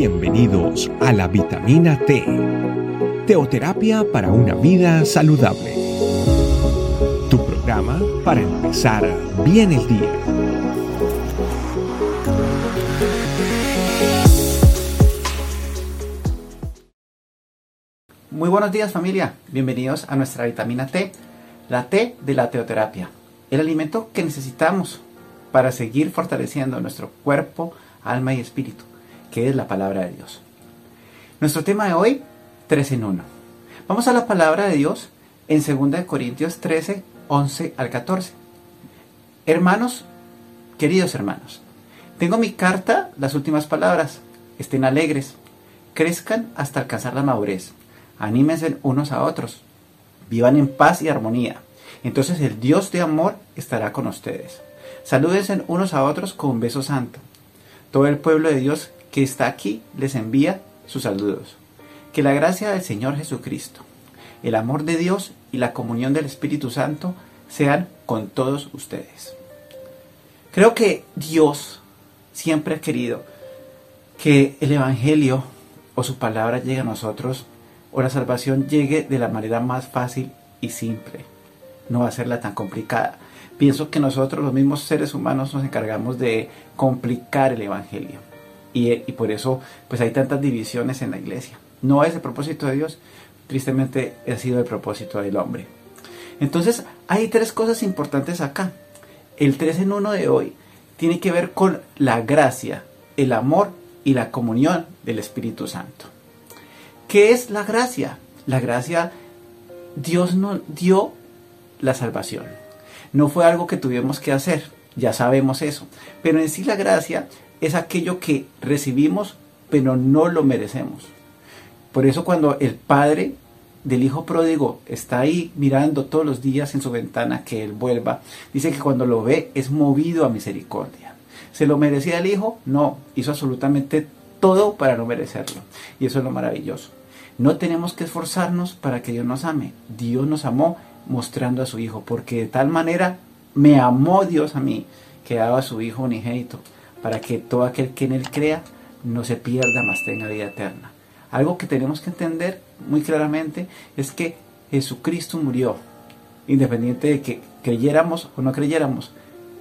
Bienvenidos a la vitamina T, teoterapia para una vida saludable. Tu programa para empezar bien el día. Muy buenos días familia, bienvenidos a nuestra vitamina T, la T de la teoterapia, el alimento que necesitamos para seguir fortaleciendo nuestro cuerpo, alma y espíritu que es la palabra de Dios. Nuestro tema de hoy, 3 en 1. Vamos a la palabra de Dios en 2 Corintios 13, 11 al 14. Hermanos, queridos hermanos, tengo mi carta, las últimas palabras. Estén alegres, crezcan hasta alcanzar la madurez, anímense unos a otros, vivan en paz y armonía. Entonces el Dios de amor estará con ustedes. Salúdense unos a otros con un beso santo. Todo el pueblo de Dios que está aquí les envía sus saludos. Que la gracia del Señor Jesucristo, el amor de Dios y la comunión del Espíritu Santo sean con todos ustedes. Creo que Dios siempre ha querido que el Evangelio o su palabra llegue a nosotros o la salvación llegue de la manera más fácil y simple. No va a serla tan complicada. Pienso que nosotros los mismos seres humanos nos encargamos de complicar el Evangelio y, por eso pues hay tantas divisiones en la iglesia. No es el propósito de Dios, tristemente ha sido el propósito del hombre. Entonces hay tres cosas importantes acá. El 3 en 1 de hoy tiene que ver con la gracia, el amor y la comunión del Espíritu Santo. ¿Qué es la gracia? La gracia, Dios nos dio la salvación. No fue algo que tuvimos que hacer, ya sabemos eso. Pero en sí la gracia es aquello que recibimos pero no lo merecemos. Por eso cuando el padre del hijo pródigo está ahí mirando todos los días en su ventana que él vuelva, dice que cuando lo ve es movido a misericordia. ¿Se lo merecía el hijo? No, hizo absolutamente todo para no merecerlo. Y eso es lo maravilloso. No tenemos que esforzarnos para que Dios nos ame. Dios nos amó mostrando a su hijo, porque de tal manera me amó Dios a mí que daba a su hijo unigénito para que todo aquel que en él crea no se pierda, más tenga vida eterna. Algo que tenemos que entender muy claramente es que Jesucristo murió, independiente de que creyéramos o no creyéramos,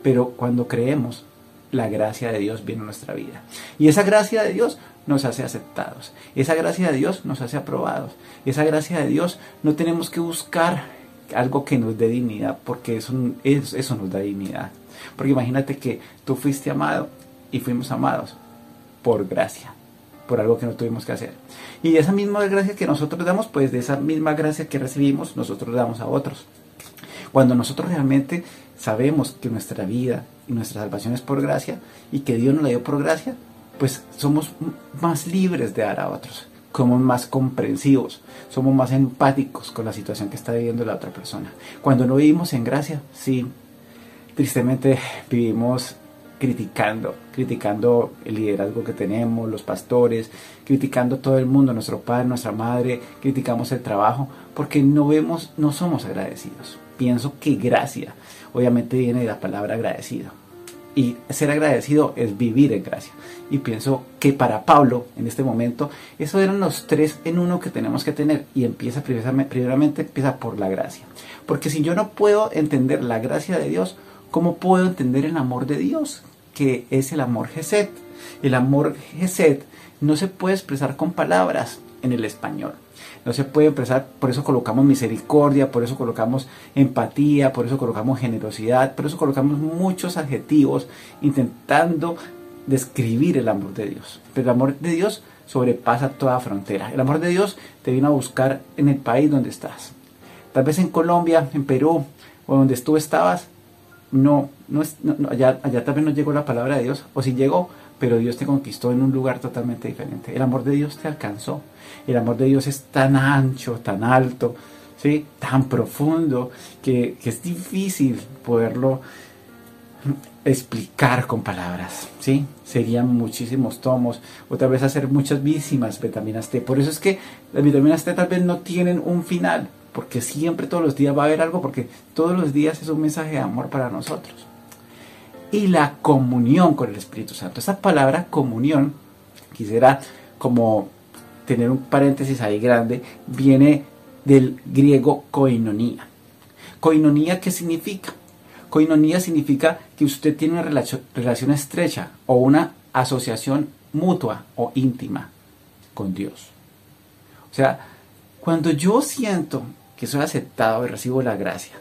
pero cuando creemos, la gracia de Dios viene a nuestra vida. Y esa gracia de Dios nos hace aceptados. Esa gracia de Dios nos hace aprobados. Esa gracia de Dios no tenemos que buscar algo que nos dé dignidad, porque eso, eso nos da dignidad. Porque imagínate que tú fuiste amado y fuimos amados por gracia, por algo que no tuvimos que hacer. Y esa misma gracia que nosotros damos, pues de esa misma gracia que recibimos, nosotros damos a otros. Cuando nosotros realmente sabemos que nuestra vida y nuestra salvación es por gracia y que Dios nos la dio por gracia, pues somos más libres de dar a otros, somos más comprensivos, somos más empáticos con la situación que está viviendo la otra persona. Cuando no vivimos en gracia, sí, tristemente vivimos criticando, criticando el liderazgo que tenemos, los pastores, criticando todo el mundo, nuestro padre, nuestra madre, criticamos el trabajo, porque no vemos, no somos agradecidos. Pienso que gracia, obviamente viene de la palabra agradecido. Y ser agradecido es vivir en gracia. Y pienso que para Pablo, en este momento, esos eran los tres en uno que tenemos que tener. Y empieza primeramente, empieza por la gracia. Porque si yo no puedo entender la gracia de Dios, ¿cómo puedo entender el amor de Dios? que es el amor Geset. El amor Geset no se puede expresar con palabras en el español. No se puede expresar, por eso colocamos misericordia, por eso colocamos empatía, por eso colocamos generosidad, por eso colocamos muchos adjetivos intentando describir el amor de Dios. Pero el amor de Dios sobrepasa toda frontera. El amor de Dios te viene a buscar en el país donde estás. Tal vez en Colombia, en Perú o donde tú estabas, no, no, es, allá, allá también no llegó la palabra de Dios, o si llegó, pero Dios te conquistó en un lugar totalmente diferente. El amor de Dios te alcanzó. El amor de Dios es tan ancho, tan alto, ¿sí? tan profundo, que, es difícil poderlo explicar con palabras, ¿sí? Serían muchísimos tomos, otra vez hacer muchas vísimas vitaminas T. Por eso es que las vitaminas T tal vez no tienen un final, porque siempre todos los días va a haber algo, porque todos los días es un mensaje de amor para nosotros. Y la comunión con el Espíritu Santo. Esa palabra comunión, quisiera como tener un paréntesis ahí grande, viene del griego koinonía. Koinonía, ¿qué significa? Koinonía significa que usted tiene una relación, relación estrecha o una asociación mutua o íntima con Dios. O sea, cuando yo siento que soy aceptado y recibo la gracia,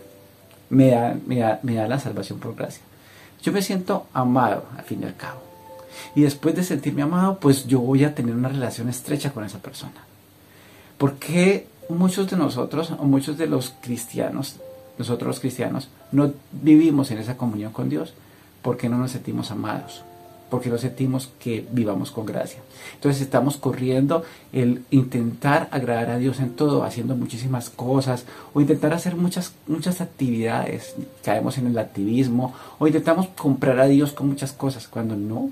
me da, me da, la salvación por gracia. Yo me siento amado, al fin y al cabo. Y después de sentirme amado, pues yo voy a tener una relación estrecha con esa persona. Porque muchos de nosotros, o muchos de los cristianos, nosotros los cristianos, no vivimos en esa comunión con Dios porque no nos sentimos amados porque no sentimos que vivamos con gracia. Entonces estamos corriendo el intentar agradar a Dios en todo, haciendo muchísimas cosas, o intentar hacer muchas, muchas actividades, caemos en el activismo, o intentamos comprar a Dios con muchas cosas, cuando no,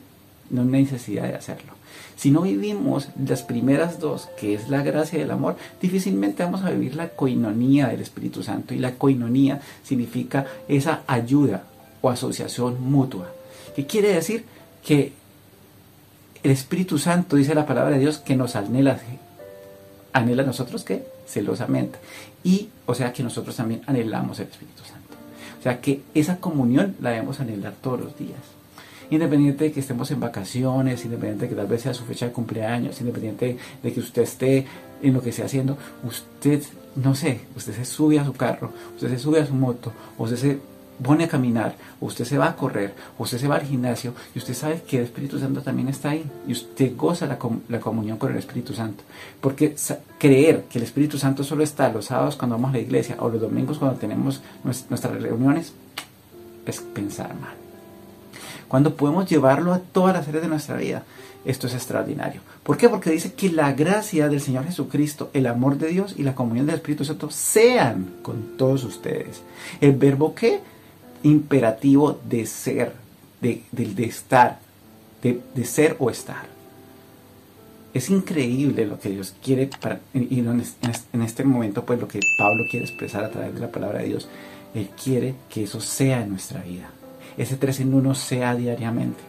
no hay necesidad de hacerlo. Si no vivimos las primeras dos, que es la gracia y el amor, difícilmente vamos a vivir la coinonía del Espíritu Santo. Y la coinonía significa esa ayuda o asociación mutua. ¿Qué quiere decir? Que el Espíritu Santo, dice la palabra de Dios, que nos anhela, anhela a nosotros que celosamente. Y, o sea, que nosotros también anhelamos el Espíritu Santo. O sea, que esa comunión la debemos anhelar todos los días. Independiente de que estemos en vacaciones, independiente de que tal vez sea su fecha de cumpleaños, independiente de que usted esté en lo que esté haciendo, usted, no sé, usted se sube a su carro, usted se sube a su moto, usted se pone a caminar, usted se va a correr, usted se va al gimnasio y usted sabe que el Espíritu Santo también está ahí y usted goza la, la comunión con el Espíritu Santo. Porque creer que el Espíritu Santo solo está los sábados cuando vamos a la iglesia o los domingos cuando tenemos nuestras reuniones es pensar mal. Cuando podemos llevarlo a todas las áreas de nuestra vida, esto es extraordinario. ¿Por qué? Porque dice que la gracia del Señor Jesucristo, el amor de Dios y la comunión del Espíritu Santo sean con todos ustedes. El verbo que imperativo de ser, de, estar, de, ser o estar. Es increíble lo que Dios quiere para, y en este momento pues lo que Pablo quiere expresar a través de la palabra de Dios. Él quiere que eso sea en nuestra vida. Ese tres en uno sea diariamente.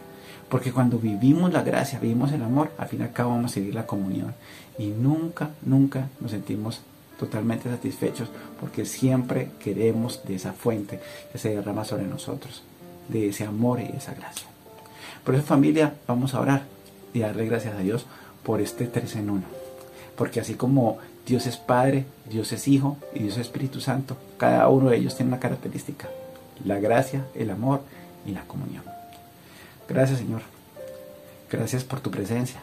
Porque cuando vivimos la gracia, vivimos el amor, al fin y al cabo vamos a seguir la comunión. Y nunca, nunca nos sentimos totalmente satisfechos porque siempre queremos de esa fuente que se derrama sobre nosotros, de ese amor y esa gracia. Por eso familia, vamos a orar y darle gracias a Dios por este tres en uno. Porque así como Dios es Padre, Dios es Hijo y Dios es Espíritu Santo, cada uno de ellos tiene una característica, la gracia, el amor y la comunión. Gracias Señor, gracias por tu presencia,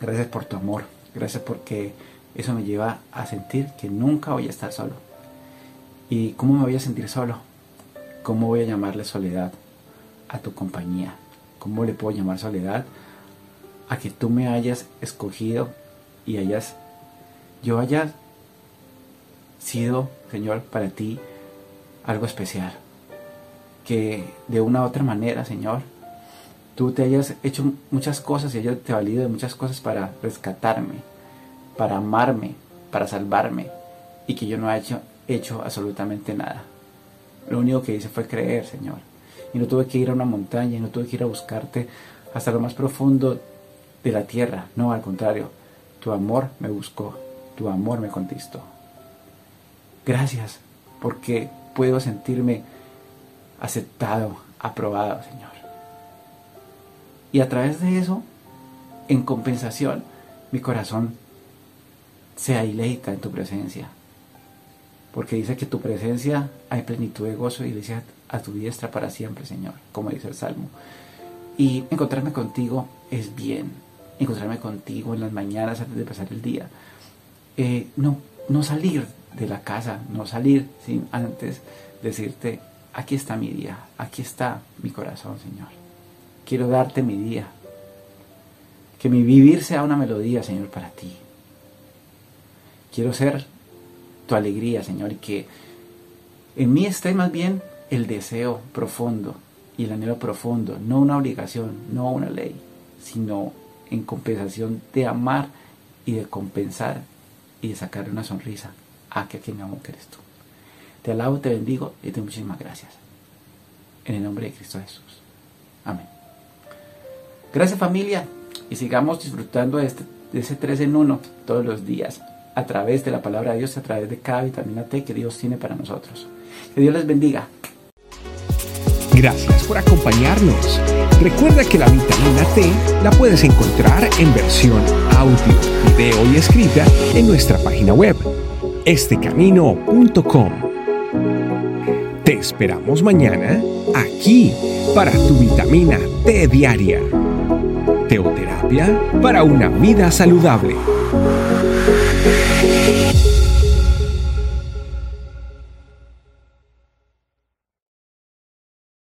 gracias por tu amor, gracias porque eso me lleva a sentir que nunca voy a estar solo. ¿Y cómo me voy a sentir solo? ¿Cómo voy a llamarle soledad a tu compañía? ¿Cómo le puedo llamar soledad a que tú me hayas escogido y hayas, yo haya sido, Señor, para ti algo especial? Que de una u otra manera, Señor, tú te hayas hecho muchas cosas y hayas te valido de muchas cosas para rescatarme para amarme, para salvarme, y que yo no he hecho, hecho absolutamente nada. Lo único que hice fue creer, Señor. Y no tuve que ir a una montaña, y no tuve que ir a buscarte hasta lo más profundo de la tierra. No, al contrario, tu amor me buscó, tu amor me conquistó. Gracias, porque puedo sentirme aceptado, aprobado, Señor. Y a través de eso, en compensación, mi corazón sea deleita en tu presencia. Porque dice que tu presencia hay plenitud de gozo y dice a tu diestra para siempre, Señor, como dice el Salmo. Y encontrarme contigo es bien. Encontrarme contigo en las mañanas antes de pasar el día. Eh, no, no salir de la casa, no salir sin antes decirte, aquí está mi día, aquí está mi corazón, Señor. Quiero darte mi día. Que mi vivir sea una melodía, Señor, para ti. Quiero ser tu alegría, Señor, y que en mí esté más bien el deseo profundo y el anhelo profundo, no una obligación, no una ley, sino en compensación de amar y de compensar y de sacarle una sonrisa a que quien amo que eres tú. Te alabo, te bendigo y te doy muchísimas gracias. En el nombre de Cristo Jesús. Amén. Gracias familia y sigamos disfrutando de este de ese 3 en 1 todos los días a través de la palabra de Dios, a través de cada vitamina T que Dios tiene para nosotros. Que Dios les bendiga. Gracias por acompañarnos. Recuerda que la vitamina T la puedes encontrar en versión audio, video y escrita en nuestra página web, estecamino.com. Te esperamos mañana aquí para tu vitamina T diaria. Teoterapia para una vida saludable. you